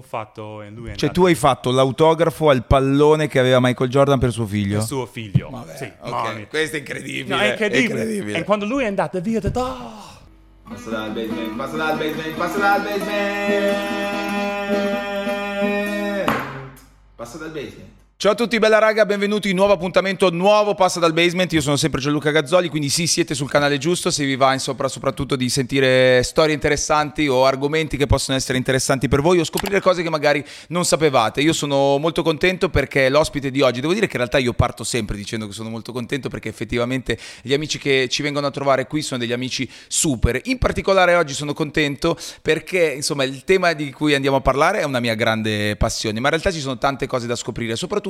fatto e lui è Cioè tu hai fatto l'autografo al pallone che aveva Michael Jordan per suo figlio? per suo figlio. Vabbè, sì, ok, mamma mia. questo è incredibile. No, è incredibile. è incredibile. E quando lui è andato via, ho detto, "Oh". Passa dal basement, passa dal basement, passa dal basement. Passa dal basement. Ciao a tutti, bella raga, benvenuti nuovo appuntamento, nuovo Passa dal Basement. Io sono sempre Gianluca Gazzoli, quindi sì, siete sul canale giusto. Se vi va in sopra soprattutto di sentire storie interessanti o argomenti che possono essere interessanti per voi o scoprire cose che magari non sapevate. Io sono molto contento perché l'ospite di oggi, devo dire che in realtà io parto sempre dicendo che sono molto contento perché effettivamente gli amici che ci vengono a trovare qui sono degli amici super. In particolare oggi sono contento perché insomma il tema di cui andiamo a parlare è una mia grande passione, ma in realtà ci sono tante cose da scoprire, soprattutto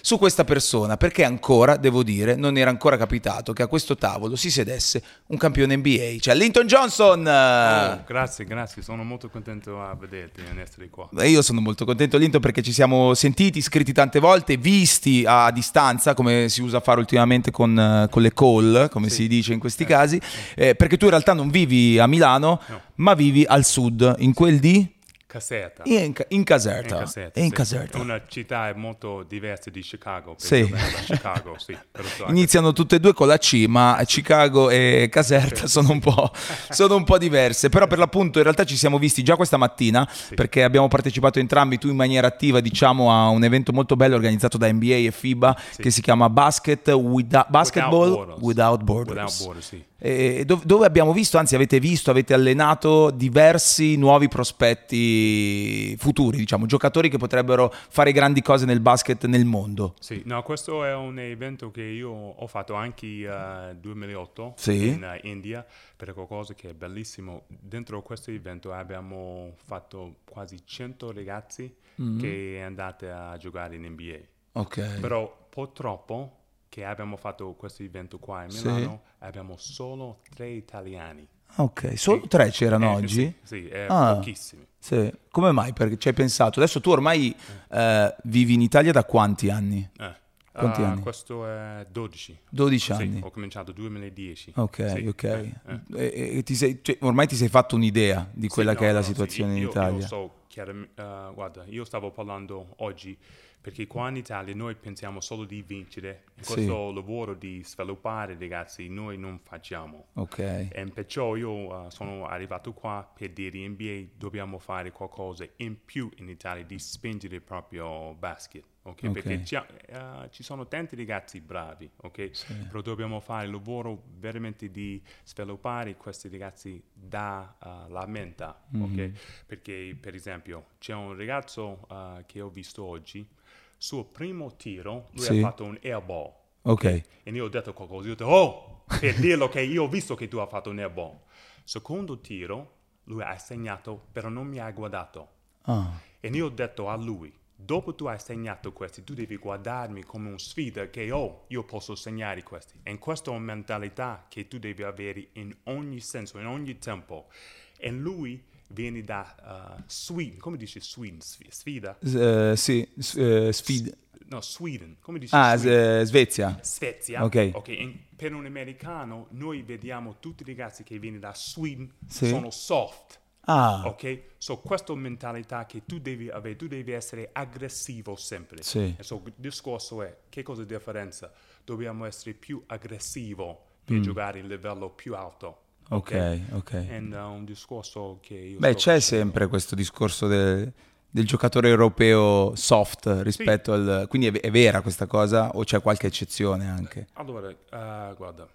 su questa persona, perché ancora, devo dire, non era ancora capitato che a questo tavolo si sedesse un campione NBA, cioè Linton Johnson. Oh, grazie, grazie, sono molto contento a vederti e essere qua. Io sono molto contento, Linton, perché ci siamo sentiti, scritti tante volte, visti a distanza, come si usa a fare ultimamente con, eh, con le call, come Sì. si dice in questi casi, eh, perché tu in realtà non vivi a Milano, No. ma vivi al sud, in quel di... Caserta. In, in Caserta. In Caserta, In sì. Caserta. Una città molto diversa di Chicago. Sì. Chicago, sì. Iniziano tutte e due con la C, ma Chicago e Caserta sono un, po', sono un po' diverse. Però per l'appunto in realtà ci siamo visti già questa mattina perché abbiamo partecipato entrambi, tu in maniera attiva, diciamo, a un evento molto bello organizzato da NBA e FIBA che si chiama Basket Without- Basketball Borders. Without Borders. Without Borders, sì. E dov- dove abbiamo visto, anzi avete visto, avete allenato diversi nuovi prospetti futuri, diciamo, giocatori che potrebbero fare grandi cose nel basket nel mondo. Sì, no, questo è un evento che io ho fatto anche nel 2008 Sì. in eh, India per qualcosa che è bellissimo. Dentro questo evento abbiamo fatto quasi 100 ragazzi Mm-hmm. che andate a giocare in NBA. Ok. Però purtroppo che abbiamo fatto questo evento qua in Sì. Milano abbiamo solo tre italiani. Ok, solo tre c'erano Eh, oggi? Sì, sì, è Ah. pochissimi. Sì. Come mai? Perché ci hai pensato? Adesso tu ormai eh, vivi in Italia da quanti anni? Eh. Quanti Ah, anni? Questo è 12. 12 Sì, anni. ho cominciato 2010. Ok, Sì, ok. eh, eh. E- e ti sei- cioè, ormai ti sei fatto un'idea di quella Sì, che no, è la no, sì, situazione in io- Italia. Io so chiaramente, eh, guarda, io stavo parlando oggi perché qua in Italia noi pensiamo solo di vincere. E Sì. Questo lavoro di sviluppare ragazzi noi non facciamo. Ok. E perciò io eh, sono arrivato qua per dire in NBA dobbiamo fare qualcosa in più in Italia di spingere il proprio basket. ok? Ok. Perché ci, eh, ci sono tanti ragazzi bravi, ok? Però dobbiamo fare il lavoro veramente di sviluppare questi ragazzi dalla mente, ok? Perché per esempio c'è un ragazzo eh, che ho visto oggi, suo primo tiro, lui Sì. ha fatto un airball. Ok. E io ho detto qualcosa, io ho detto, oh, per dirlo che io ho visto che tu hai fatto un airball. Secondo tiro, lui ha segnato, però non mi ha guardato. Ah, E io ho detto a lui, dopo tu hai segnato questi, tu devi guardarmi come una sfida che, oh, io posso segnare questi. E questa è una mentalità che tu devi avere in ogni senso, in ogni tempo. E lui viene da uh, Sweden, come dice Sweden? Sf- Sfida? Eh, sì, s- eh, sfid- No, Sweden, come dice Ah, Sweden? s- Svezia. Svezia. Ok. Ok, in- per un americano noi vediamo tutti i ragazzi che vengono da Sweden Sì. sono soft. Ah, Ok? So questa mentalità che tu devi avere, tu devi essere aggressivo sempre. Sì. E so il discorso è che cosa è la differenza? Dobbiamo essere più aggressivo per Mm. giocare il livello più alto. Ok, ok. E uh, discorso che io Beh, c'è facendo. sempre questo discorso del, del giocatore europeo soft rispetto al... Quindi è, è vera questa cosa o c'è qualche eccezione anche? Allora, eh, guarda,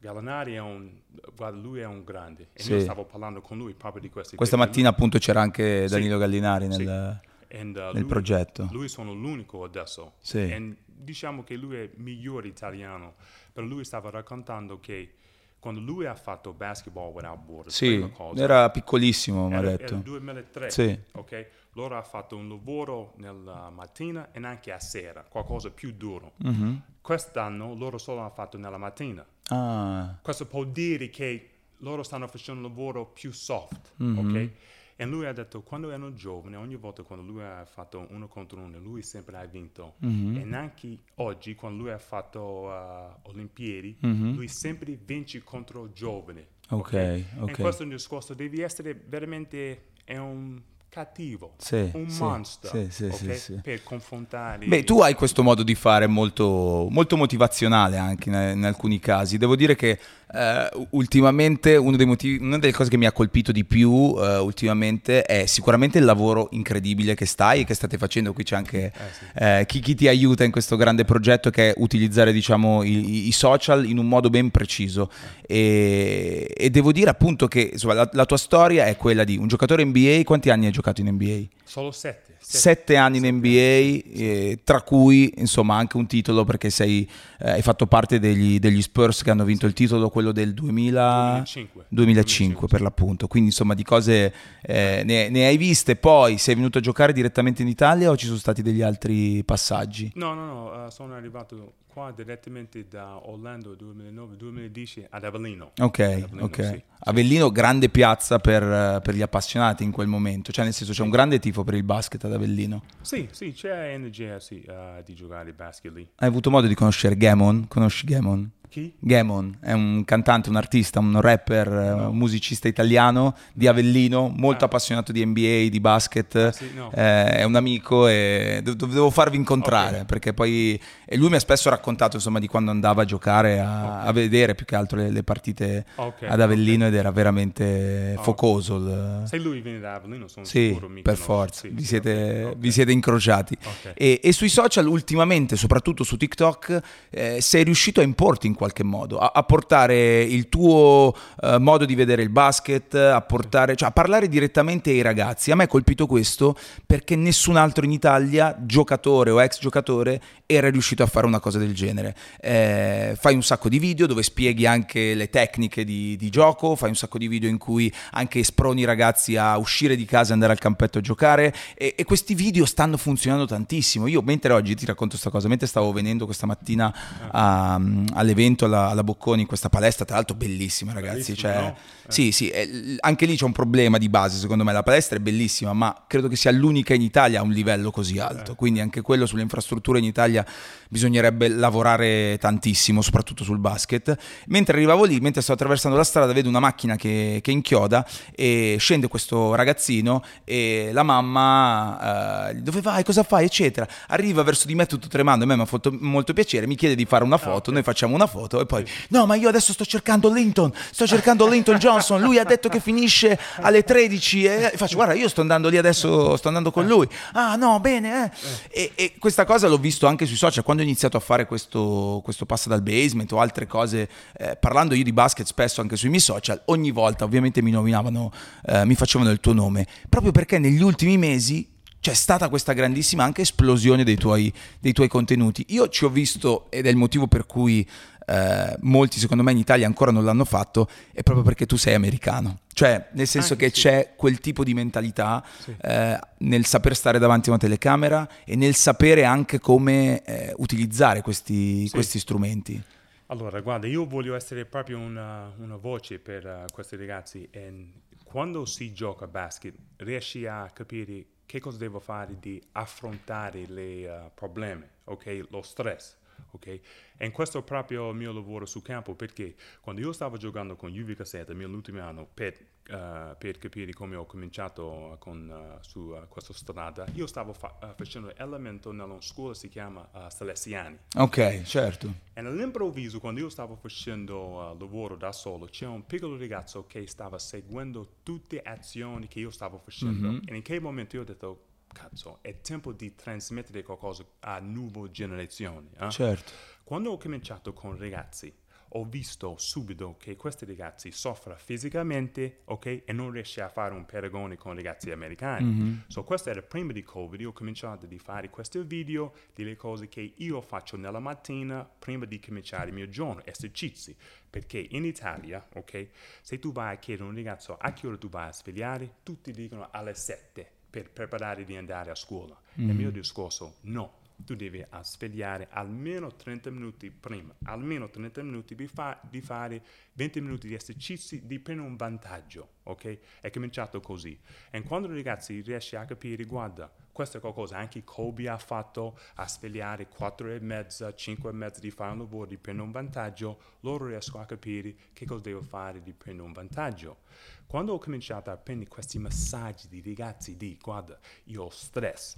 Gallinari è un, guarda, lui è un grande. E Sì. io stavo parlando con lui proprio di questi. Questa mattina appunto c'era anche Sì. Danilo Gallinari nel... Sì. And, uh, nel lui- progetto. Lui sono l'unico adesso. Sì. E diciamo che lui è il migliore italiano. Però lui stava raccontando che quando lui ha fatto Basketball Without Borders, Sì, era piccolissimo, mi ha era, era detto. il 2003. Sì. ok? Loro ha fatto un lavoro nella mattina e anche a sera, qualcosa più duro. Mhm. Quest'anno loro solo hanno fatto nella mattina. Ah, Questo può dire che loro stanno facendo un lavoro più soft, Mhm. ok? E lui ha detto, quando erano giovani, ogni volta quando lui ha fatto uno contro uno, lui sempre ha vinto. Mhm. E anche oggi, quando lui ha fatto uh, Olimpiadi, Mhm. lui sempre vince contro giovani. Ok, E ok. questo è un discorso, devi essere veramente, è un cattivo, Sì, un sì, monster, sì, sì, ok? sì, sì. per confrontare. Beh, tu hai questo modo di fare molto, molto motivazionale anche in, in alcuni casi. Devo dire che eh, ultimamente uno dei motivi, una delle cose che mi ha colpito di più eh, ultimamente è sicuramente il lavoro incredibile che stai e che state facendo. Qui c'è anche sì. eh, chi, chi ti aiuta in questo grande progetto che è utilizzare diciamo, i, i social in un modo ben preciso. E, e devo dire appunto che insomma, la, la tua storia è quella di un giocatore NBA. Quanti anni hai giocato in NBA? Solo sette. Sette anni in NBA, eh, tra cui insomma anche un titolo perché sei, eh, hai fatto parte degli, degli Spurs che hanno vinto il titolo, quello del 2000 2005. 2005 per l'appunto, quindi insomma di cose eh, ne, ne hai viste, poi sei venuto a giocare direttamente in Italia o ci sono stati degli altri passaggi? No, no, no, eh, sono arrivato qua direttamente da Orlando 2009-2010 ad Avellino. Ok, Avellino, ok. sì. Avellino, grande piazza per, per gli appassionati in quel momento, cioè nel senso c'è un grande tifo per il basket ad Avellino. Sì, sì, c'è energia sì, eh, di giocare basket lì. Hai avuto modo di conoscere Gamon? Conosci Gamon? Chi? Gamon è un cantante, un artista, un rapper, eh, un musicista italiano di Avellino, molto Ah. appassionato di NBA, di basket. sì, no. Eh, è un amico e do- dovevo farvi incontrare Ok. perché poi e lui mi ha spesso raccontato insomma di quando andava a giocare, a, a vedere più che altro le, le partite Ok, ad Avellino ed era veramente focoso. il- Se lui viene da Avellino, sono Sì, sicuro per conosce. forza, Sì, vi, siete, vi siete incrociati. E, e sui social ultimamente, soprattutto su TikTok, eh, sei riuscito a importi in qualche modo, a, a portare il tuo eh, modo di vedere il basket, a, portare, cioè a parlare direttamente ai ragazzi. A me ha colpito questo perché nessun altro in Italia, giocatore o ex giocatore, era riuscito a fare una cosa del genere. Eh, fai un sacco di video dove spieghi anche le tecniche di, di gioco, fai un sacco di video in cui anche sproni i ragazzi a uscire di casa e andare al campetto a giocare e, e questi video stanno funzionando tantissimo. Io mentre oggi ti racconto questa cosa, mentre stavo venendo questa mattina a- all'evento alla, alla Bocconi in questa palestra, tra l'altro bellissima ragazzi, cioè, no? Eh. sì sì, eh, l- anche lì c'è un problema di base secondo me, la palestra è bellissima ma credo che sia l'unica in Italia a un livello così alto, quindi anche quello sulle infrastrutture in Italia bisognerebbe lavorare tantissimo, soprattutto sul basket. Mentre arrivavo lì, mentre stavo attraversando la strada, vedo una macchina che, che inchioda e scende questo ragazzino e la mamma, eh, dove vai, cosa fai, eccetera. Arriva verso di me tutto tremando, a me mi ha fatto molto piacere, mi chiede di fare una foto, noi facciamo una foto e poi, no ma io adesso sto cercando Linton, sto cercando Linton Johnson, lui ha detto che finisce alle 13 e faccio, guarda, io sto andando lì adesso, sto andando con lui. Ah no, bene, eh. E, e questa cosa l'ho visto anche sui social, quando ho iniziato a fare questo, questo passo dal basement o altre cose, eh, parlando io di basket spesso anche sui miei social, ogni volta ovviamente mi nominavano, eh, mi facevano il tuo nome, proprio perché negli ultimi mesi c'è stata questa grandissima anche esplosione dei tuoi, dei tuoi contenuti. Io ci ho visto, ed è il motivo per cui eh, molti secondo me in Italia ancora non l'hanno fatto, è proprio perché tu sei americano. Cioè, nel senso Anche che sì. c'è quel tipo di mentalità Sì. eh, nel saper stare davanti a una telecamera e nel sapere anche come eh, utilizzare questi, Sì. questi strumenti. Allora, guarda, io voglio essere proprio una, una voce per eh, questi ragazzi e quando si gioca a basket riesci a capire che cosa devo fare di affrontare i problemi, ok? Lo stress, ok? E questo è proprio il mio lavoro sul campo perché quando io stavo giocando con Juve Cassetta nell'ultimo anno per, eh, per capire come ho cominciato con, eh, su eh, questa strada, io stavo fa- facendo elemento nella scuola si chiama Salesiani. Ok, certo. E all'improvviso, quando io stavo facendo uh, lavoro da solo, c'è un piccolo ragazzo che stava seguendo tutte le azioni che io stavo facendo. E in quel momento io ho detto, cazzo, è tempo di trasmettere qualcosa a nuove generazioni. eh?" Certo. Quando ho cominciato con ragazzi, ho visto subito che questi ragazzi soffrono fisicamente, ok? E non riesce a fare un paragone con ragazzi americani. So questo era prima di Covid, io ho cominciato a fare questi video delle cose che io faccio nella mattina prima di cominciare il mio giorno, esercizi. Perché in Italia, ok? Se tu vai a chiedere a un ragazzo a che ora tu vai a svegliare, tutti dicono alle 7 per preparare di andare a scuola. Il mio discorso, no. Tu devi svegliare almeno 30 minuti prima, almeno 30 minuti di, fa- di fare 20 minuti di esercizi, di prendere un vantaggio, ok? È cominciato così. E quando i ragazzi riescono a capire, guarda, questo è qualcosa, anche Kobe ha fatto a svegliare 4 e mezza, 5 e mezza di fare un lavoro, di prendere un vantaggio, loro riescono a capire che cosa devo fare di prendere un vantaggio. Quando ho cominciato a prendere questi messaggi di ragazzi di, guarda, io ho stress,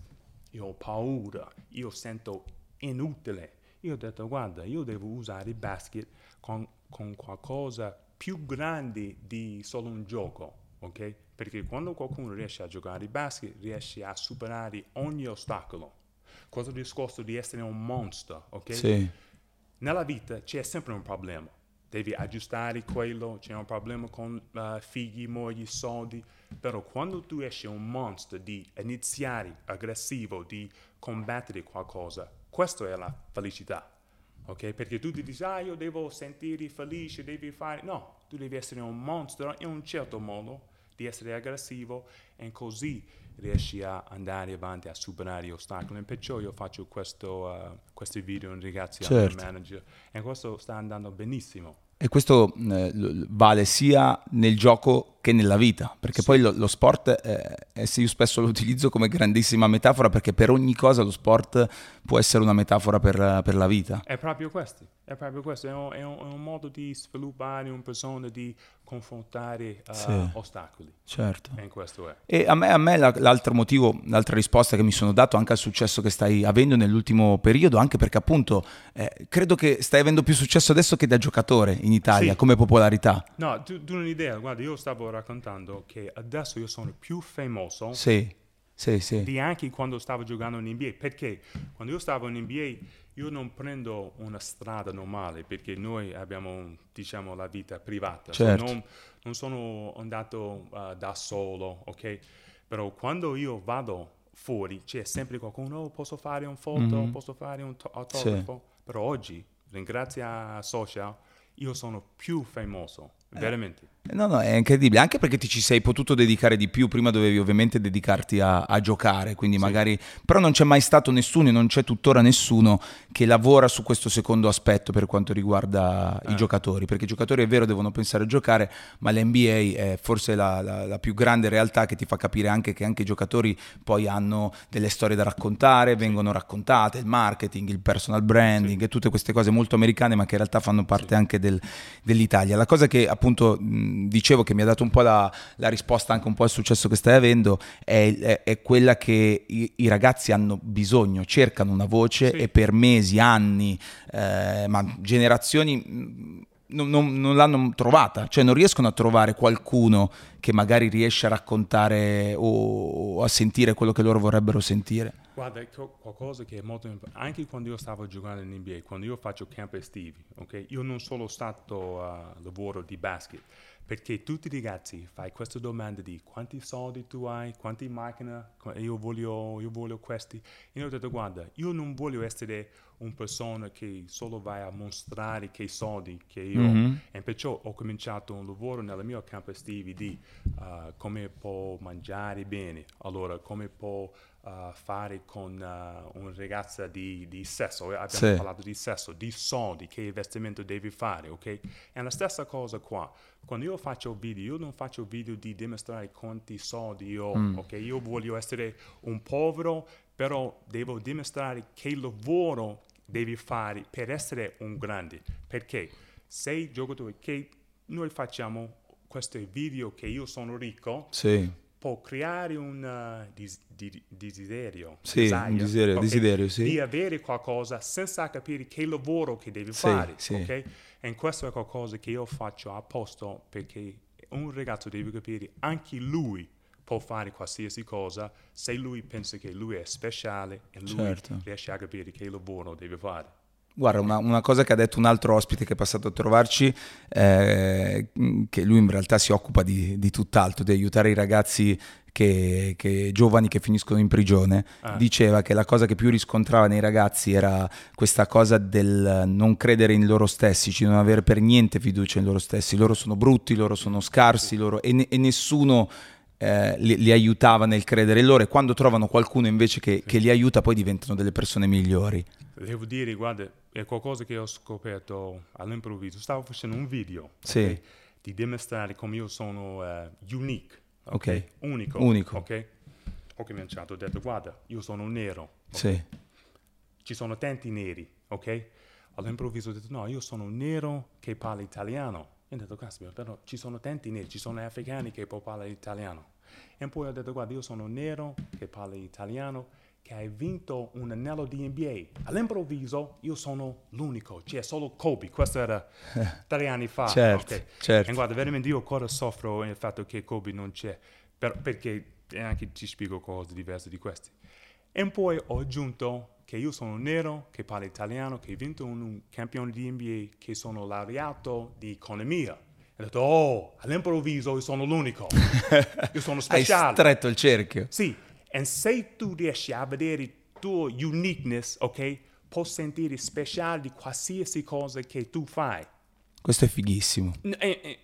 io ho paura, io sento inutile. Io ho detto, guarda, io devo usare il basket con, con qualcosa più grande di solo un gioco, ok? Perché quando qualcuno riesce a giocare il basket, riesce a superare ogni ostacolo. Cosa discorso di essere un mostro, ok? Sì. Nella vita c'è sempre un problema. Devi aggiustare quello, c'è un problema con uh, figli, mogli, soldi. Però quando tu esci un mostro di iniziare aggressivo, di combattere qualcosa, questa è la felicità. Ok? Perché tu ti dici, ah, io devo sentire felice, devi fare. No, tu devi essere un mostro in un certo modo, di essere aggressivo, e così riesci a andare avanti a superare gli ostacoli. E perciò io faccio questo, uh, questi video in ragazzi Certo. al manager e questo sta andando benissimo. E questo eh, vale sia nel gioco che nella vita, perché poi lo, lo sport, eh, sì, io spesso lo utilizzo come grandissima metafora, perché per ogni cosa lo sport può essere una metafora per, per la vita. È proprio questo, è proprio questo, è un, è un- è un modo di sviluppare una persona, di confrontare uh, Sì. ostacoli. Certo. E questo è. E a me, a me la- l'altro motivo, l'altra risposta che mi sono dato anche al successo che stai avendo nell'ultimo periodo, anche perché appunto eh, credo che stai avendo più successo adesso che da giocatore in Italia Sì. come popolarità. No, tu, tu hai un'idea, guarda, io stavo raccontando che adesso io sono più famoso Sì, sì, sì. di anche quando stavo giocando in NBA, perché quando io stavo in NBA io non prendo una strada normale, perché noi abbiamo, diciamo, la vita privata, So, Certo. non, non sono andato uh, da solo, ok? Però quando io vado fuori c'è sempre qualcuno, oh, posso fare un foto, posso fare un to- autografo, però oggi, ringrazio a social, io sono più famoso, veramente. No, no, è incredibile, anche perché ti ci sei potuto dedicare di più, prima dovevi ovviamente dedicarti a, a giocare, quindi magari... Però non c'è mai stato nessuno e non c'è tuttora nessuno che lavora su questo secondo aspetto per quanto riguarda i giocatori, perché i giocatori è vero devono pensare a giocare, ma l'NBA è forse la, la- la più grande realtà che ti fa capire anche che anche i giocatori poi hanno delle storie da raccontare, vengono raccontate, il marketing, il personal branding e tutte queste cose molto americane ma che in realtà fanno parte anche del- dell'Italia. La cosa che appunto mh, dicevo che mi ha dato un po' la, la risposta anche un po' al successo che stai avendo è, è- è quella che i, i ragazzi hanno bisogno, cercano una voce Sì. e per mesi, anni, eh, ma generazioni mh, non, non- non l'hanno trovata, cioè non riescono a trovare qualcuno che magari riesce a raccontare o, o a sentire quello che loro vorrebbero sentire. Guarda, qualcosa che è molto importante, anche quando io stavo giocando in NBA, quando io faccio camp estivi, ok? Io non sono stato a lavoro di basket, perché tutti i ragazzi fai questa domanda di quanti soldi tu hai, quanti macchine, io voglio, io voglio questi. E io ho detto, guarda, io non voglio essere una persona che solo vai a mostrare che soldi che io ho. E perciò ho cominciato un lavoro nel mio campo estivi di uh, come può mangiare bene, allora come può uh, fare con uh, una ragazza di, di sesso, Eh, abbiamo Sì. parlato di sesso, di soldi, che investimento devi fare, ok? È la stessa cosa qua. Quando io faccio video, io non faccio video di dimostrare quanti soldi io ho, ok? Io voglio essere un povero, però devo dimostrare che lavoro devi fare per essere un grande. Perché sei giocatore che noi facciamo questi video che io sono ricco, Sì, può creare un uh, dis- di- desiderio, Sì, desire, un desiderio- ok? desiderio, sì. di avere qualcosa senza capire che lavoro che devi Sì, fare. sì. ok? E questo è qualcosa che io faccio apposta perché un ragazzo deve capire anche lui può fare qualsiasi cosa se lui pensa che lui è speciale e lui Certo. riesce a capire che lavoro deve fare. Guarda, una, una cosa che ha detto un altro ospite che è passato a trovarci, eh, che lui in realtà si occupa di, di tutt'altro, di aiutare i ragazzi che, che- giovani che finiscono in prigione, Ah. diceva che la cosa che più riscontrava nei ragazzi era questa cosa del non credere in loro stessi, cioè non avere per niente fiducia in loro stessi, loro sono brutti, loro sono scarsi, loro- e, ne- e nessuno eh, li, li aiutava nel credere in loro e quando trovano qualcuno invece che, che li aiuta poi diventano delle persone migliori. Devo dire, guarda, è qualcosa che ho scoperto all'improvviso. Stavo facendo un video Sì. ok, di dimostrare come io sono eh, unique, ok? Ok. unico. Unico. ok? Ho cominciato, ho detto, guarda, io sono nero? Sì, ci sono tanti neri, ok? All'improvviso ho detto, no, io sono nero che parla italiano. E ho detto, caspita, però ci sono tanti neri, ci sono africani che può parlare italiano. E poi ho detto, guarda, io sono nero che parla italiano, che ha vinto un anello di NBA. All'improvviso io sono l'unico, c'è solo Kobe, questo era tre anni fa. Certo, ok? certo. E guarda, veramente io ancora soffro il fatto che Kobe non c'è, per- perché anche ti spiego cose diverse di questi. E poi ho aggiunto che io sono nero, che parlo italiano, che ho vinto un, un campione di NBA, che sono laureato di economia. E ho detto, oh, all'improvviso io sono l'unico. io sono hai speciale. stretto il cerchio. Sì, e se tu riesci a vedere il tuo uniqueness, ok, puoi sentire speciale di qualsiasi cosa che tu fai. Questo è fighissimo. E- e-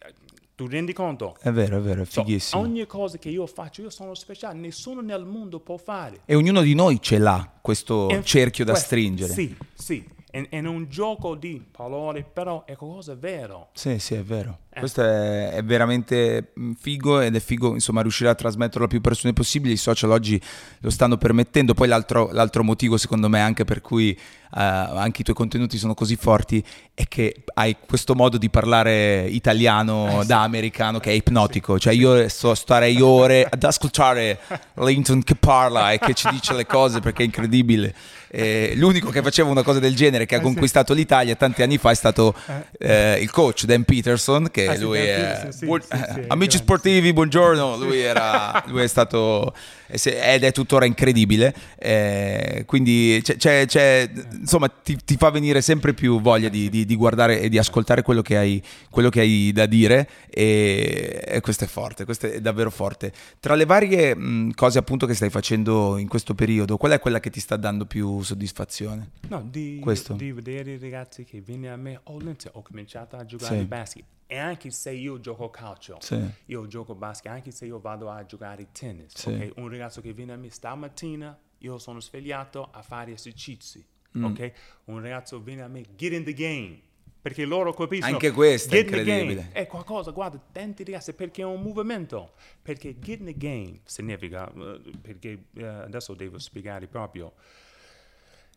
tu rendi conto? È vero, è vero, è So, fighissimo. ogni cosa che io faccio, io sono speciale, nessuno nel mondo può fare. E ognuno di noi ce l'ha questo E cerchio da questo- stringere. Sì, sì. È, è un gioco di parole, però è qualcosa vero. Sì, sì, è vero. Eh. Questo è, è veramente mm, figo ed è figo, insomma, riuscire a trasmetterlo a più persone possibile. I social oggi lo stanno permettendo. Poi l'altro, l'altro motivo, secondo me, anche per cui eh, anche i tuoi contenuti sono così forti, è che hai questo modo di parlare italiano Eh, da americano che è ipnotico. Cioè, io so starei ore ad ascoltare Linton che parla e che ci dice le cose perché è incredibile. E l'unico che faceva una cosa del genere, che ha Eh, sì. conquistato l'Italia tanti anni fa, è stato eh, il coach Dan Peterson, che Ah, lui è... Sì, buon- sì, sì, amici grande, sportivi, buongiorno. Lui, era, lui è stato e se- ed è tuttora incredibile. eh, quindi c'è, c'è- c'è- insomma, ti, ti fa venire sempre più voglia di, di- di guardare e di ascoltare quello che hai, quello che hai da dire. E, e questo è forte, questo è davvero forte. Tra le varie mh, cose appunto che stai facendo in questo periodo, qual è quella che ti sta dando più soddisfazione? No, di, di vedere i ragazzi che vengono a me, Lindsay, ho cominciato a giocare Sì. a basket. E anche se io gioco calcio, Sì. io gioco basket, anche se io vado a giocare tennis, Sì. ok? Un ragazzo che viene a me stamattina, io sono svegliato a fare esercizi, Mm. ok? Un ragazzo viene a me, get in the game. Perché loro capiscono. Anche questo è incredibile. È qualcosa, guarda, tanti ragazzi, perché è un movimento. Perché get in the game significa, eh, perché eh, adesso devo spiegare proprio,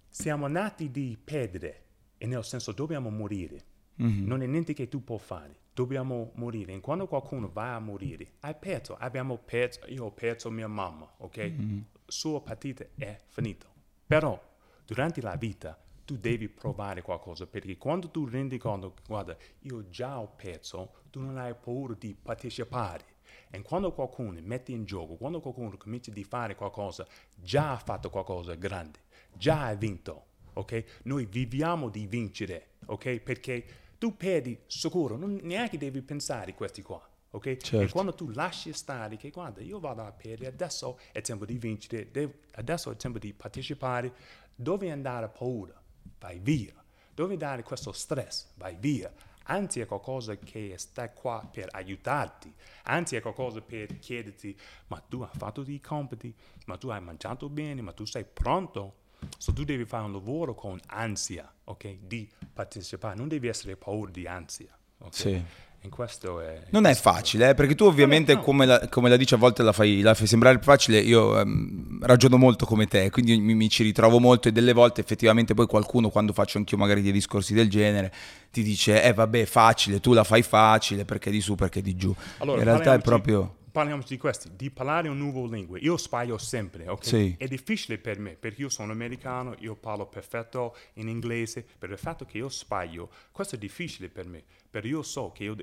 siamo nati di perdere, e nel senso dobbiamo morire. Mhm. Non è niente che tu puoi fare, dobbiamo morire. E quando qualcuno va a morire, hai perso, abbiamo perso, io ho perso mia mamma, ok? Mhm. Sua partita è finita. Però durante la vita tu devi provare qualcosa, perché quando tu rendi conto, guarda, io già ho perso, tu non hai paura di partecipare. E quando qualcuno mette in gioco, quando qualcuno comincia a fare qualcosa, già ha fatto qualcosa grande, già ha vinto, ok? Noi viviamo di vincere, ok? Perché tu perdi sicuro, non neanche devi pensare a questi qua, ok? E Certo. quando tu lasci stare, che guarda, io vado a perdere, adesso è tempo di vincere, devo- adesso è tempo di partecipare, dove andare a paura, vai via. Dove dare questo stress, vai via. Anzi è qualcosa che sta qua per aiutarti, anzi è qualcosa per chiederti, ma tu hai fatto i compiti, ma tu hai mangiato bene, ma tu sei pronto? So tu devi fare un lavoro con ansia, ok? Di partecipare, non devi essere paura di ansia, ok? Sì. E questo è... Non è facile, eh, perché tu ovviamente no. come, la, come la dici a volte la fai, la fai sembrare facile, io ehm, ragiono molto come te, quindi mi, mi ci ritrovo molto e delle volte effettivamente poi qualcuno quando faccio anch'io magari dei discorsi del genere ti dice eh vabbè facile, tu la fai facile perché di su, perché di giù. Allora, In realtà è proprio... Parliamo di questi, di parlare un nuovo lingua. Io sbaglio sempre, ok? Sì. È difficile per me, perché io sono americano, io parlo perfetto in inglese, per il fatto che io sbaglio, questo è difficile per me, perché io so che io,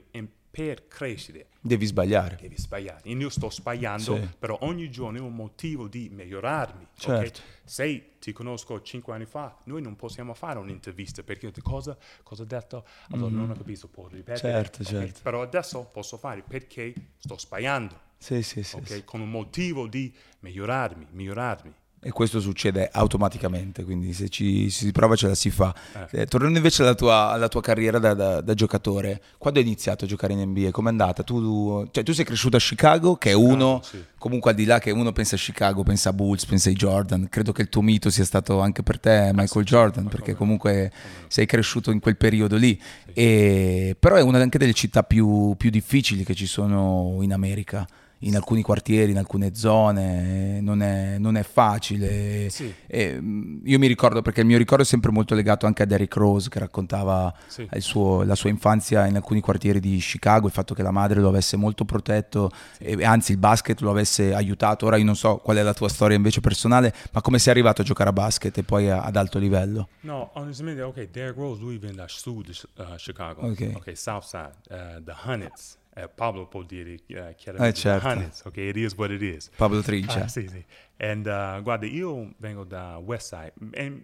per crescere Devi sbagliare. devi sbagliare. Io sto sbagliando, Sì. però ogni giorno è un motivo di migliorarmi. Certo. Se ti conosco cinque anni fa, noi non possiamo fare un'intervista perché cosa, cosa ho detto? Allora non ho capito, può ripetere. Certo, ok? certo. Però adesso posso fare perché sto sbagliando, Sì, sì, sì. ok? sì. Con un motivo di migliorarmi, migliorarmi. E questo succede automaticamente, quindi se ci si prova ce la si fa. Eh. Eh, tornando invece alla tua, alla tua carriera da, da- da giocatore, quando hai iniziato a giocare in NBA? Com'è andata? Tu, cioè, tu sei cresciuto a Chicago, che è uno, sì. comunque al di là che uno pensa a Chicago, pensa a Bulls, pensa ai Jordan. Credo che il tuo mito sia stato anche per te Michael Jordan, perché comunque sei cresciuto in quel periodo lì. E- però è una anche delle città più, più difficili che ci sono in America. In alcuni quartieri, in alcune zone, non è, non è facile. Sì. E, mm, io mi ricordo perché il mio ricordo è sempre molto legato anche a Derrick Rose che raccontava Sì. il suo- la sua infanzia in alcuni quartieri di Chicago, il fatto che la madre lo avesse molto protetto e anzi il basket lo avesse aiutato. Ora io non so qual è la tua storia invece personale, ma come sei arrivato a giocare a basket e poi a- ad alto livello? No, onestamente, ok, Derrick Rose, lui viene da sud uh, Chicago. Ok. South Side, uh, the Hunnits. Uh, Pablo può dire uh, chiaramente Eh, certo. Hunnits, ok, it is what it is. Pablo Trincia. Ah, sì, sì. And, uh, guarda, io vengo da West Side. E, uh,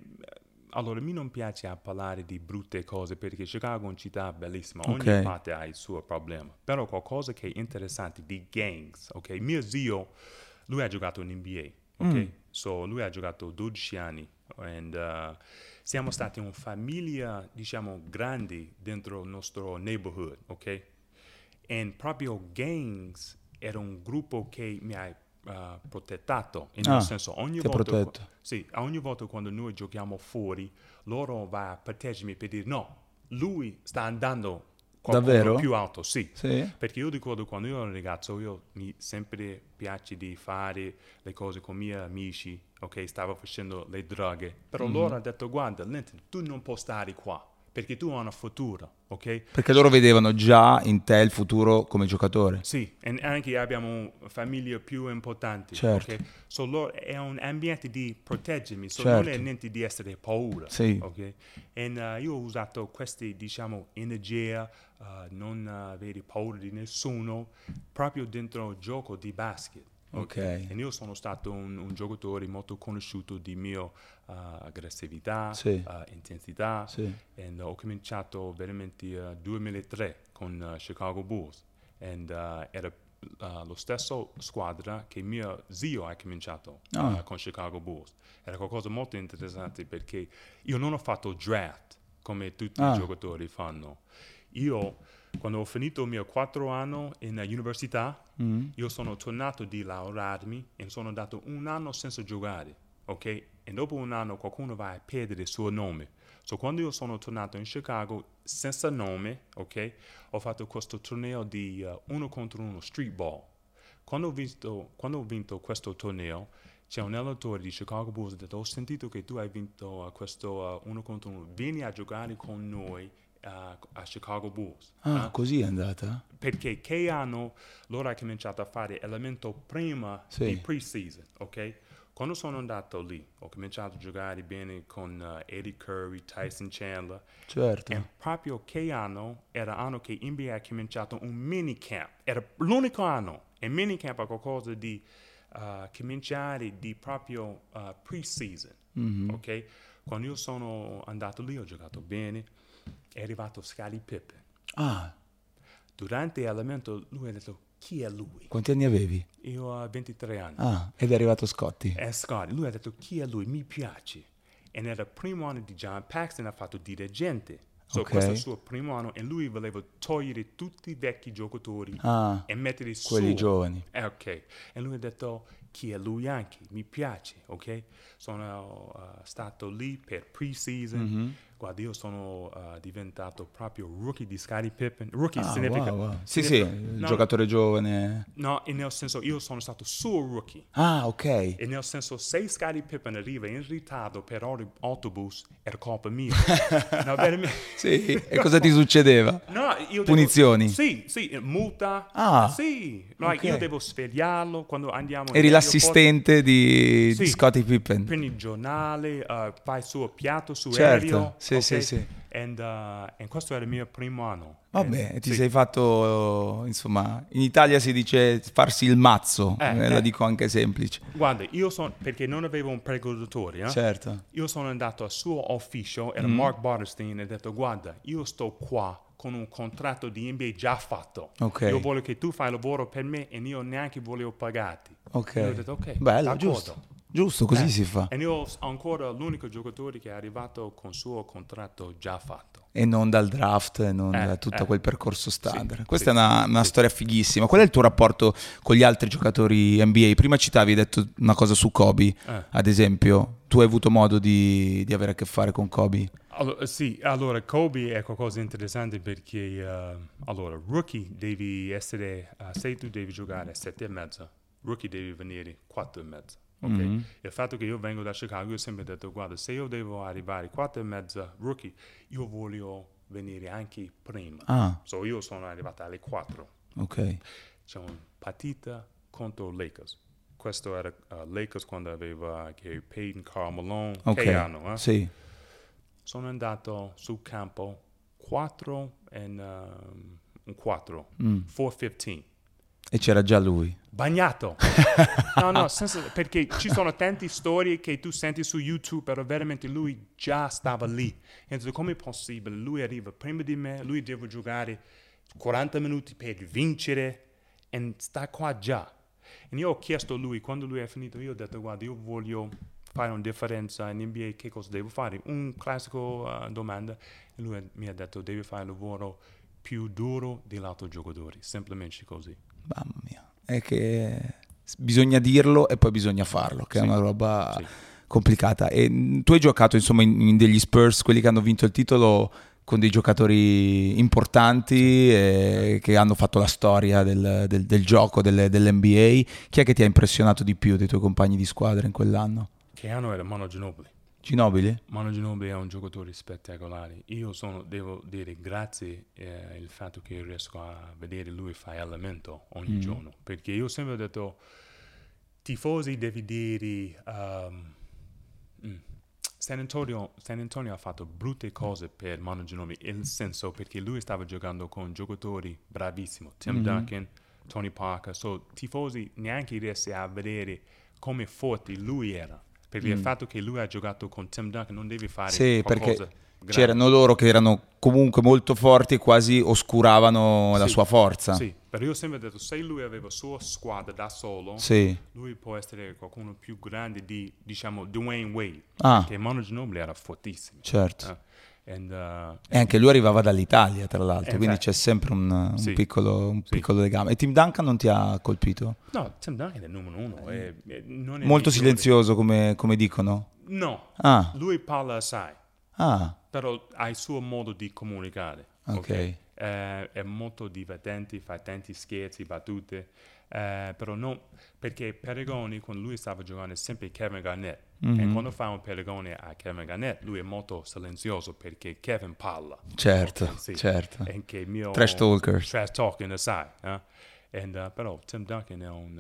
allora, mi non piace parlare di brutte cose perché Chicago è una città bellissima, ogni Ok. parte ha il suo problema. Però qualcosa che è interessante di gangs, ok? Mio zio, lui ha giocato in NBA, ok? So, lui ha giocato 12 anni and, uh, siamo stati una famiglia, diciamo, grande dentro il nostro neighborhood, ok? E proprio gangs era un gruppo che mi ha uh, protettato, in Ah, senso ogni volta, protetto. sì, ogni volta quando noi giochiamo fuori, loro va a proteggermi per dire no, lui sta andando Davvero? più alto, sì. Sì? Perché io ricordo quando io ero ragazzo, io mi sempre piace di fare le cose con i miei amici, ok? Stavo facendo le droghe, però Mhm. loro hanno detto guarda, Linton, tu non puoi stare qua, perché tu hai una futura, ok? Perché loro vedevano già in te il futuro come giocatore. Sì, e anche abbiamo famiglie più importanti. Certo. ok? So loro- è un ambiente di proteggermi, so Certo. non è niente di essere paura. Sì. ok? E uh, io ho usato queste, diciamo, energia, uh, non uh, avere paura di nessuno, proprio dentro il gioco di basket. Ok. E io sono stato un, un giocatore molto conosciuto di mia aggressività, Sì. uh, intensità. Sì. E ho cominciato veramente nel 2003 con uh, Chicago Bulls. E era uh, lo stesso squadra che mio zio ha cominciato uh, Ah. con Chicago Bulls. Era qualcosa molto interessante perché io non ho fatto draft come tutti Ah. i giocatori fanno. Io, quando ho finito il mio quattro anni in università, Mm. io sono tornato di laurearmi e sono andato un anno senza giocare, ok? E dopo un anno qualcuno va a perdere il suo nome. So quando io sono tornato in Chicago senza nome, ok? Ho fatto questo torneo di uh, uno contro uno, street ball. Quando ho, visto, quando ho vinto questo torneo, c'è un allenatore di Chicago Bulls che ha detto, ho sentito che tu hai vinto uh, questo uh, uno contro uno, vieni a giocare con noi uh, a Chicago Bulls. Ah, Eh? così è andata? perché che anno loro hanno cominciato a fare elemento prima Sì. di pre-season, ok? Quando sono andato lì, ho cominciato a giocare bene con uh, Eddie Curry, Tyson Chandler, Certo. e proprio che anno era l'anno che NBA ha cominciato un minicamp, era l'unico anno, e minicamp è qualcosa di uh, cominciare di proprio uh, pre-season, Mhm. ok? Quando io sono andato lì ho giocato bene, è arrivato Scottie Pippen. Ah, Durante l'elemento lui ha detto chi è lui? quanti anni avevi? Io ho 23 anni. Ah, ed è arrivato Scotti. È Scotty. Lui ha detto chi è lui? Mi piace. E nel primo anno di John Paxton ha fatto dirigente. So Ok. questo è il suo primo anno e lui voleva togliere tutti i vecchi giocatori Ah, e mettere su. quelli giovani. Eh, ok. E lui ha detto chi è lui anche, mi piace, ok? Sono uh, stato lì per pre-season. Mhm. Guarda, io sono uh, diventato proprio rookie di Scottie Pippen. Rookie Ah, significa... wow, wow. Sì, sì, significa- il no, giocatore giovane. No, e nel senso io sono stato suo rookie. Ah, ok. E nel senso, se Scottie Pippen arriva in ritardo per aut- autobus, era colpa mia. no, veramente. Sì, e cosa ti succedeva? No, io devo- Punizioni? sì, sì, multa. Ah, Sì, like, ok. io devo svegliarlo quando andiamo Eri aeroporto. L'assistente di, di Sì. Scottie Pippen. Prendi il giornale, uh, fai il suo piatto su Certo, aereo. sì, ok? sì, sì. And, uh, e questo era il mio primo anno. Vabbè, And- ti sì. sei fatto, insomma, in Italia si dice farsi il mazzo, Eh, eh, la eh. dico anche semplice. Guarda, io sono, perché non avevo un pregodatore, eh? Certo. Io sono andato al suo ufficio, era Mm. Mark Barterstein, e ha detto guarda, io sto qua con un contratto di NBA già fatto. Ok. Io voglio che tu fai lavoro per me e io neanche volevo pagarti. Ok. E ho detto ok, Bello, d'accordo. giusto. Giusto, così Eh, si fa. E io ho ancora l'unico giocatore che è arrivato con il suo contratto già fatto. E non dal draft, non Eh, da tutto eh. quel percorso standard. Sì, Questa sì, è una, una sì. storia fighissima. Qual è il tuo rapporto con gli altri giocatori NBA? Prima citavi, hai detto una cosa su Kobe, Eh. ad esempio. Tu hai avuto modo di, di avere a che fare con Kobe? Allora, sì, allora Kobe è qualcosa di interessante perché eh, allora, rookie devi essere, eh, se tu devi giocare a 7 e mezza, rookie devi venire 4 e mezza. Ok? Mhm. Il fatto che io vengo da Chicago, io ho sempre detto, guarda, se io devo arrivare 4 e mezza rookie, io voglio venire anche prima. Ah, So io sono arrivato alle 4. ok. C'è una partita contro Lakers. Questo era eh, Lakers quando aveva Gary Payton, Carl Malone, Ok. che anno, eh? Sì. Sono andato sul campo 4 e um, un 4, Mm. 4-15. E c'era già lui. Bagnato. no, no, senza- perché ci sono tante storie che tu senti su YouTube, però veramente lui già stava lì. E come è possibile? Lui arriva prima di me, lui deve giocare 40 minuti per vincere e sta qua già. E io ho chiesto a lui, quando lui è finito, io ho detto, guarda, io voglio fare una differenza in NBA, che cosa devo fare? Un classico uh, domanda. E lui mi ha detto, devi fare il lavoro più duro degli altri giocatori, semplicemente così. Mamma mia. È che bisogna dirlo e poi bisogna farlo, che Sì. è una roba Sì. complicata. E tu hai giocato insomma in, in degli Spurs, quelli che hanno vinto il titolo, con dei giocatori importanti eh, che hanno fatto la storia del, del- del gioco delle- dell'NBA. Chi è che ti ha impressionato di più dei tuoi compagni di squadra in quell'anno? Che anno era Mano Ginobili? Ginobili? Mano Ginobili è un giocatore spettacolare. Io sono, devo dire grazie eh, il fatto che riesco a vedere lui fare allenamento ogni Mm. giorno. Perché io ho sempre detto, tifosi devi dire... um, mm, San Antonio, San Antonio ha fatto brutte cose per Manu Ginobili, nel senso perché lui stava giocando con giocatori bravissimi, Tim Mhm. Duncan, Tony Parker, so tifosi neanche riescono a vedere come forte lui era, perché il fatto che lui ha giocato con Tim Duncan non devi fare Mm. Sì, qualcosa c'erano loro che erano comunque molto forti e quasi oscuravano la Sì, sua forza. Sì, però io ho sempre detto, se lui aveva sua squadra da solo, Sì. lui può essere qualcuno più grande di, diciamo, Dwayne Wade, Ah. perché Manu Ginobili era fortissimo. Certo. Eh, and, uh, E anche lui arrivava dall'Italia, tra l'altro, Eh, quindi infatti. c'è sempre un, un Sì. piccolo, un Sì. piccolo legame. E Tim Duncan non ti ha colpito? No, Tim Duncan è il numero uno. è- è- Molto silenzioso, come, come dicono. No, Ah, lui parla assai, ah, però ha il suo modo di comunicare. Ok. Eh, è molto divertente, fa tanti scherzi, battute, eh, però no, perché paragoni quando lui stava giocando è sempre Kevin Garnett. Mhm. E quando fa un paragone a Kevin Garnett, lui è molto silenzioso perché Kevin parla. certo, Ok, sì. certo. Mio Trash talkers. trash talking assai. eh. And, uh, però Tim Duncan è un,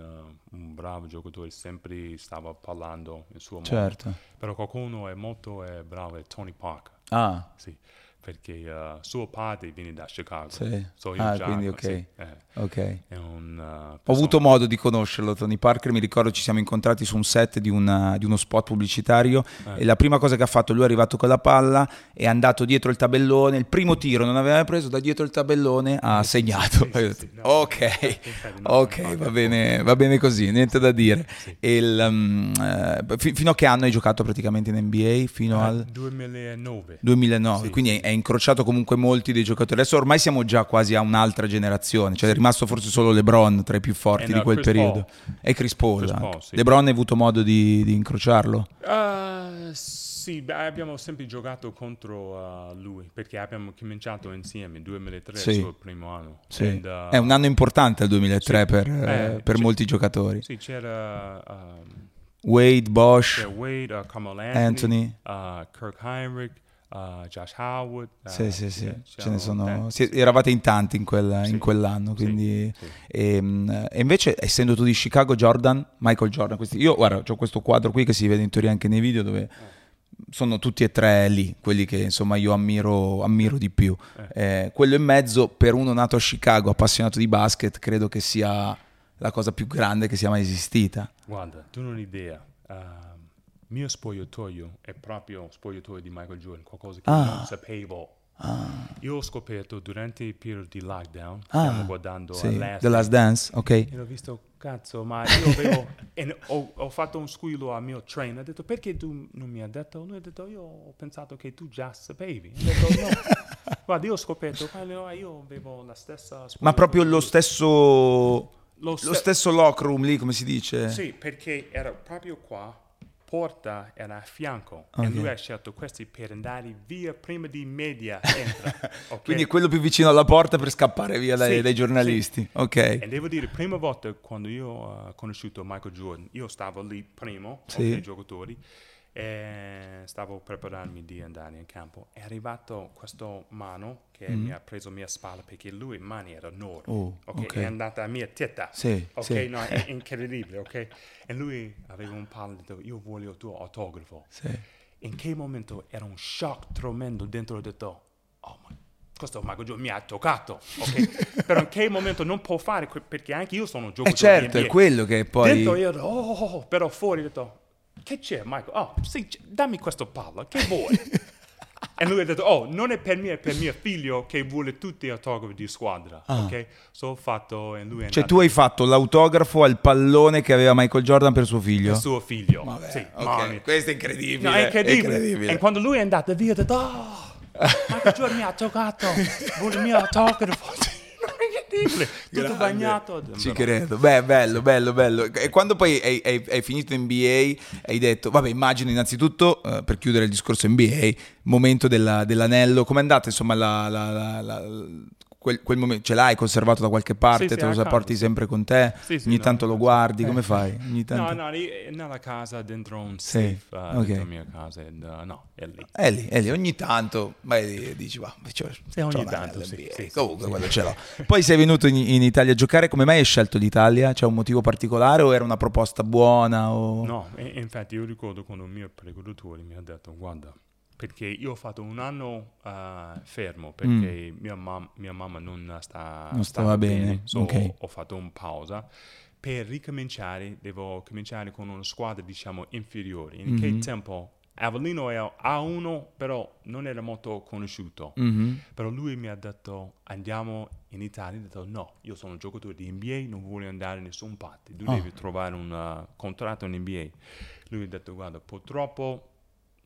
uh, un bravo giocatore, sempre stava parlando in suo modo. Certo. Però qualcuno è molto eh, bravo, è Tony Parker, Ah, sì, perché uh, suo padre viene da Chicago. sì. So Ah, già- quindi ok. sì, eh, Ok. è un, uh, Ho avuto modo di conoscerlo, Tony Parker, mi ricordo ci siamo incontrati su un set di, una- di uno spot pubblicitario Eh. e la prima cosa che ha fatto, lui è arrivato con la palla, è andato dietro il tabellone, il primo tiro non aveva preso, da dietro il tabellone ha segnato. Eh, Ho sì, no, ok, no, ok, infatti. va bene, va bene così, niente da dire. Il, um, eh, fi- fino a che anno hai giocato praticamente in NBA? Fino al 2009. 2009, Sì, quindi sì. Incrociato comunque molti dei giocatori. Adesso ormai siamo già quasi a un'altra generazione, cioè è rimasto forse solo LeBron tra i più forti E di quel Chris periodo. Paul. E Chris Paul. Chris. Paul, sì. LeBron hai avuto modo di, di incrociarlo? Uh, sì, beh, abbiamo sempre giocato contro uh, lui perché abbiamo cominciato insieme nel 2003, Sì. il suo primo anno. Sì. And, uh, È un anno importante il 2003 sì. per, Eh, eh, per molti giocatori. Sì, c'era um, Wade, Bosch, Wade, uh, Anthony. uh, Kirk Heinrich, uh, Josh Howard. uh, Sì, sì, sì, ce ne sono. sì, eravate in tanti in, quel- Sì. in quell'anno. Quindi, sì. ehm, E, invece, essendo tu di Chicago, Jordan, Michael Jordan, questi, io guarda, ho questo quadro qui che si vede in teoria anche nei video dove sono tutti e tre lì, quelli che insomma io ammiro, ammiro di più. Eh, quello in mezzo, per uno nato a Chicago, appassionato di basket, credo che sia la cosa più grande che sia mai esistita. Guarda, tu non hai idea. um, mio spogliatoio è proprio spogliatoio di Michael Jordan, qualcosa che Ah. non sapevo. Io ho scoperto durante il periodo di lockdown, Ah, stiamo guardando sì, a Last The Last Dance, ok. e ho visto, cazzo, ma io avevo... e ho, ho fatto un squillo al mio trainer, ho detto, perché tu non mi hai detto? Lui ha detto, io ho pensato che tu già sapevi. Ho detto, no. Guarda, io ho scoperto, quando io avevo la stessa... Ma proprio lo stesso... Lo Lo ste- stesso locker room lì, come si dice? Sì, perché era proprio qua, porta era a fianco, Ok. e lui ha scelto questi per andare via prima di media entra. ok? Quindi quello più vicino alla porta per scappare via dai, Sì, dai giornalisti. Ok. E devo dire, prima volta quando io ho conosciuto Michael Jordan, io stavo lì primo, Sì. ok, giocatori, e stavo preparandomi di andare in campo. È arrivato questo mano che mi ha preso mia spalla perché lui mani era Mm. Oh, ok? ok. È andata a mia testa, Sì, ok? sì. No, è incredibile, ok? E lui aveva un detto, io voglio il tuo autografo. Sì. In che momento era un shock tremendo dentro, ho detto, oh ma questo Jordan mi ha toccato, ok? Però in che momento non può fare, perché anche io sono un Eh giocatore certo, è quello che poi... Dentro io, oh, oh, oh, però fuori ho detto, che c'è Michael? Oh, sì, dammi questo palla, che vuoi? e lui ha detto, oh, non è per me, è per mio figlio che vuole tutti gli autografi di squadra, ok? So ho fatto e lui è Ah. Cioè andato tu hai fatto l'autografo al pallone che aveva Michael Jordan per suo figlio. per suo figlio. Vabbè, sì, ok, mami. Questo è incredibile. No, è incredibile. incredibile. E quando lui è andato via, ho detto, oh, Michael Jordan mi ha toccato, vuole il mio autografo. Incredibile, tutto Grande. bagnato. Ci credo. Beh, bello, bello, bello. E quando poi hai, hai- hai finito NBA, hai detto, vabbè, immagino innanzitutto, eh, per chiudere il discorso NBA, momento della- dell'anello, com'è andata insomma la- la- la- la- quel, quel momento? Ce l'hai conservato da qualche parte? Sì, sì, te lo a casa, porti sì. sempre con te? Sì, sì, Ogni no, tanto lo no, guardi? sì. Come fai? Tanto... No, no, lì nella casa, dentro un Sì, safe, uh, ok. dentro la mia casa, ed, uh, no, è lì. È lì, è lì, ogni tanto vai dici, va, c'ho, Sì, ogni tanto, sì, sì, sì. Comunque quello ce l'ho. Poi sei venuto in, in Italia a giocare, come mai hai scelto l'Italia? C'è un motivo particolare o era una proposta buona? O... No, e- infatti io ricordo quando il mio pregodatore mi ha detto, guarda, perché io ho fatto un anno uh, fermo perché mia, mam- mia mamma non, sta, Mm. Non stava bene, so ok. ho fatto un pausa. Per ricominciare, devo cominciare con una squadra, diciamo, inferiore. In Mm-hmm. che tempo? Avellino è A1, però non era molto conosciuto. Mhm. Però lui mi ha detto andiamo in Italia, ho detto no, io sono un giocatore di NBA, non voglio andare da nessun parte, tu Ah. devi trovare un uh, contratto in NBA. Lui ha detto guarda, purtroppo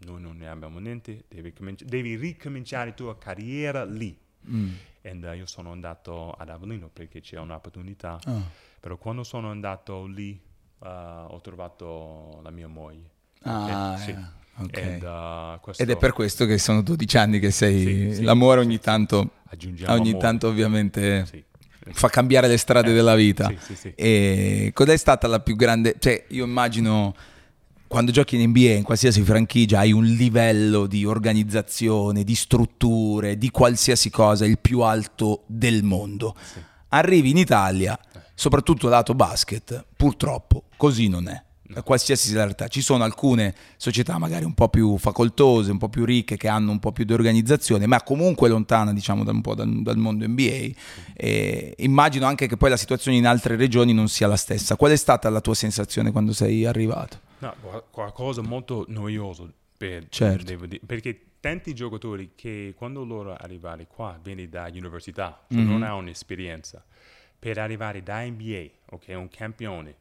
noi non ne abbiamo niente, devi, cominci- devi ricominciare la tua carriera lì. Mm. E uh, io sono andato ad Avellino perché c'è un'opportunità, Ah. però quando sono andato lì uh, ho trovato la mia moglie. Ah, sì. eh, ok. Ed, uh, questo Ed è per questo che sono 12 anni che sei... Sì, sì, L'amore ogni tanto, aggiungiamo ogni amore. tanto ovviamente Sì. fa cambiare le strade Eh, della vita. sì, sì, sì. E qual è stata la più grande... Cioè, io immagino quando giochi in NBA, in qualsiasi franchigia, hai un livello di organizzazione, di strutture, di qualsiasi cosa il più alto del mondo. Arrivi in Italia, soprattutto lato basket, purtroppo così non è. Qualsiasi sia la realtà, ci sono alcune società magari un po' più facoltose, un po' più ricche, che hanno un po' più di organizzazione, ma comunque lontana, diciamo, da un po' dal, dal mondo NBA. E immagino anche che poi la situazione in altre regioni non sia la stessa. Qual è stata la tua sensazione quando sei arrivato? No, qua- qualcosa molto noioso per, Certo. dire, perché tanti giocatori che quando loro arrivare qua vieni da università, cioè Mhm. non hanno un'esperienza, per arrivare da NBA, ok, un campione,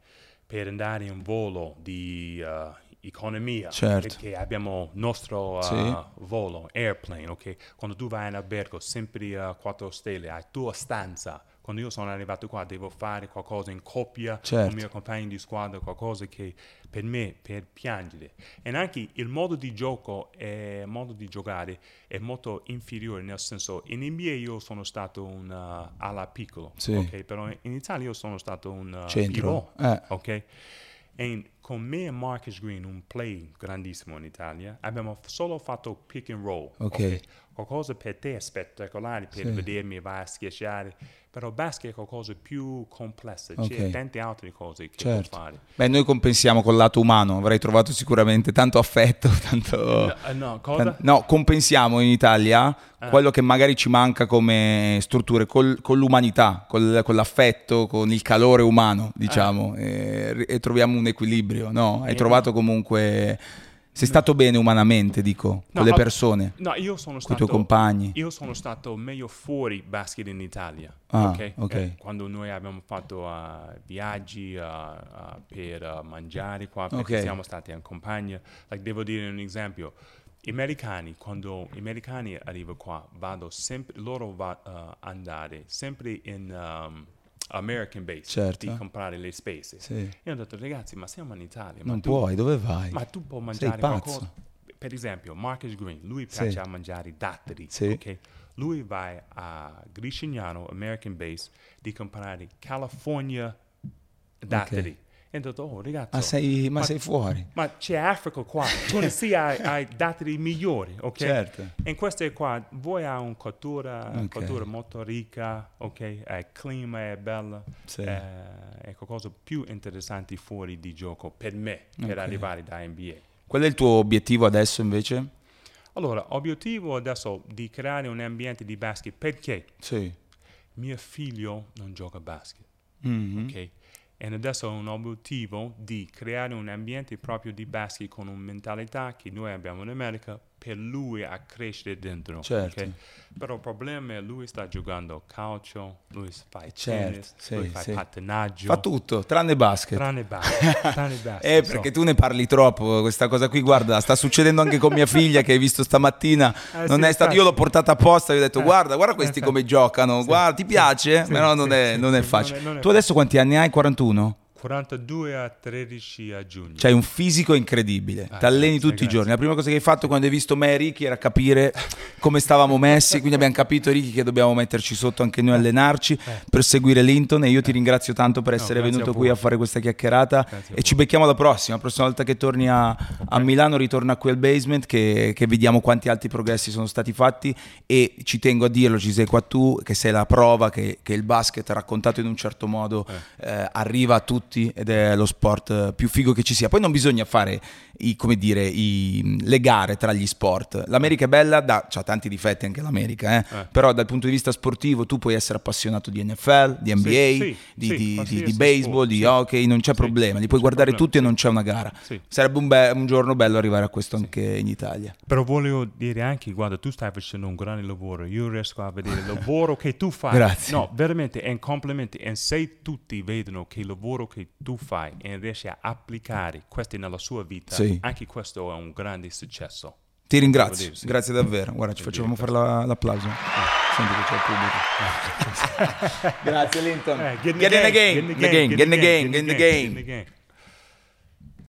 per andare in volo di uh, economia, Certo. perché abbiamo il nostro uh, Sì. volo, airplane, ok, quando tu vai in albergo, sempre uh, quattro stelle, hai tua stanza, quando io sono arrivato qua devo fare qualcosa in coppia Certo. con i miei compagni di squadra, qualcosa che per me, per piangere. E anche il modo di gioco e il modo di giocare è molto inferiore, nel senso, in NBA io sono stato un uh, ala piccolo, Sì. ok? Però in Italia io sono stato un uh, Centro. pivot, Eh. ok? E con me e Marcus Green, un play grandissimo in Italia, abbiamo solo fatto pick and roll. Ok. Qualcosa per te è spettacolare per Sì. vedermi vai a schiacciare, però basket è qualcosa più complesso, Ok. c'è tante altre cose che Certo. può fare. Beh, noi compensiamo col lato umano, avrei trovato sicuramente tanto affetto, tanto... No, eh, no? Tan- No, compensiamo in Italia Ah. quello che magari ci manca come strutture col- con l'umanità, col- con l'affetto, con il calore umano, diciamo, e, e troviamo un equilibrio, no? Hai Eh, trovato comunque... Sei stato bene umanamente, dico, No, con le persone, No, io sono con i stato... tuoi compagni. Io sono stato meglio fuori basket in Italia. Ah, ok? ok. Eh, quando noi abbiamo fatto uh, viaggi uh, uh, per mangiare qua, perché Ok. siamo stati in compagnia. Like, devo dire un esempio. I americani, quando i americani arrivano qua, vado sempre, loro va andare sempre in um, American base Certo. di comprare le spese. Sì. Io ho detto, ragazzi, ma siamo in Italia. ma Non tu- puoi, dove vai? ma tu puoi mangiare qualcosa. Per esempio, Marcus Green, lui Sì. piace a mangiare datteri. Sì. ok? Lui va a Gricignano, American Base, di comprare California datteri. E ho detto, oh ragazzi, Ma sei, ma sei fuori. ma c'è Africa qua, Tunisia ha, ha i datteri migliori, ok? Certo. E queste qua, voi ha una cultura, Ok. cultura molto ricca, ok? Il clima è bello, Sì. eh, è qualcosa più interessante fuori di gioco per me, per Ok. arrivare da NBA. Qual è il tuo obiettivo adesso invece? Allora, obiettivo adesso di creare un ambiente di basket perché Sì. mio figlio non gioca basket, Mhm. ok? E adesso ho un obiettivo di creare un ambiente proprio di basket con una mentalità che noi abbiamo in America per lui a crescere dentro. Certo. ok? Però il problema è lui sta giocando calcio, lui fa il Certo, tennis, sì, lui fa sì. pattinaggio. Fa tutto, tranne basket. Tranne basket. tranne basket. Eh, so. perché tu ne parli troppo, questa cosa qui, guarda, sta succedendo anche con mia figlia che hai visto stamattina. Eh, non sì, è stato, io l'ho portata apposta, gli ho detto Eh, guarda, guarda questi eh, come giocano, guarda, ti piace? Però non è, non è facile. non è- non è tu adesso quanti anni hai? 41? 42 a 13 a giugno. C'hai un fisico incredibile, Ah, ti alleni grazie, tutti i giorni. La prima cosa che hai fatto quando hai visto me e Ricky era capire come stavamo messi, quindi abbiamo capito Ricky che dobbiamo metterci sotto anche noi a allenarci per seguire Linton e io ti ringrazio tanto per essere Eh. grazie venuto a qui a fare questa chiacchierata Grazie e ci becchiamo alla prossima. La prossima volta che torni a, a Milano ritorna qui al basement che, che vediamo quanti altri progressi sono stati fatti e ci tengo a dirlo, ci sei qua tu che sei la prova che, che il basket raccontato in un certo modo eh, arriva a tutti ed è lo sport più figo che ci sia. Poi non bisogna fare i, come dire, i- le gare tra gli sport. L'America è bella, ha tanti difetti anche l'America, eh. Eh. però dal punto di vista sportivo tu puoi essere appassionato di NFL, di NBA, sì, di, sì, di- di- baseball, sport, di sì. hockey, non c'è Sì, problema, li puoi guardare problema, tutti e sì. non c'è una gara. Sì. Sarebbe un, be- un giorno bello arrivare a questo anche in Italia. Però volevo dire anche, guarda, tu stai facendo un grande lavoro, io riesco a vedere il lavoro che tu fai. Grazie. No, veramente, è un complimento. E se tutti vedono che il lavoro che tu fai e riesci a applicare questo nella sua vita, Sì. anche questo è un grande successo. Ti ringrazio, dire, sì. grazie davvero. Guarda, ci facciamo fare la- l'applauso. Senti che c'è il pubblico. grazie Linton. Eh, Get in the game, get in the game, get in the game.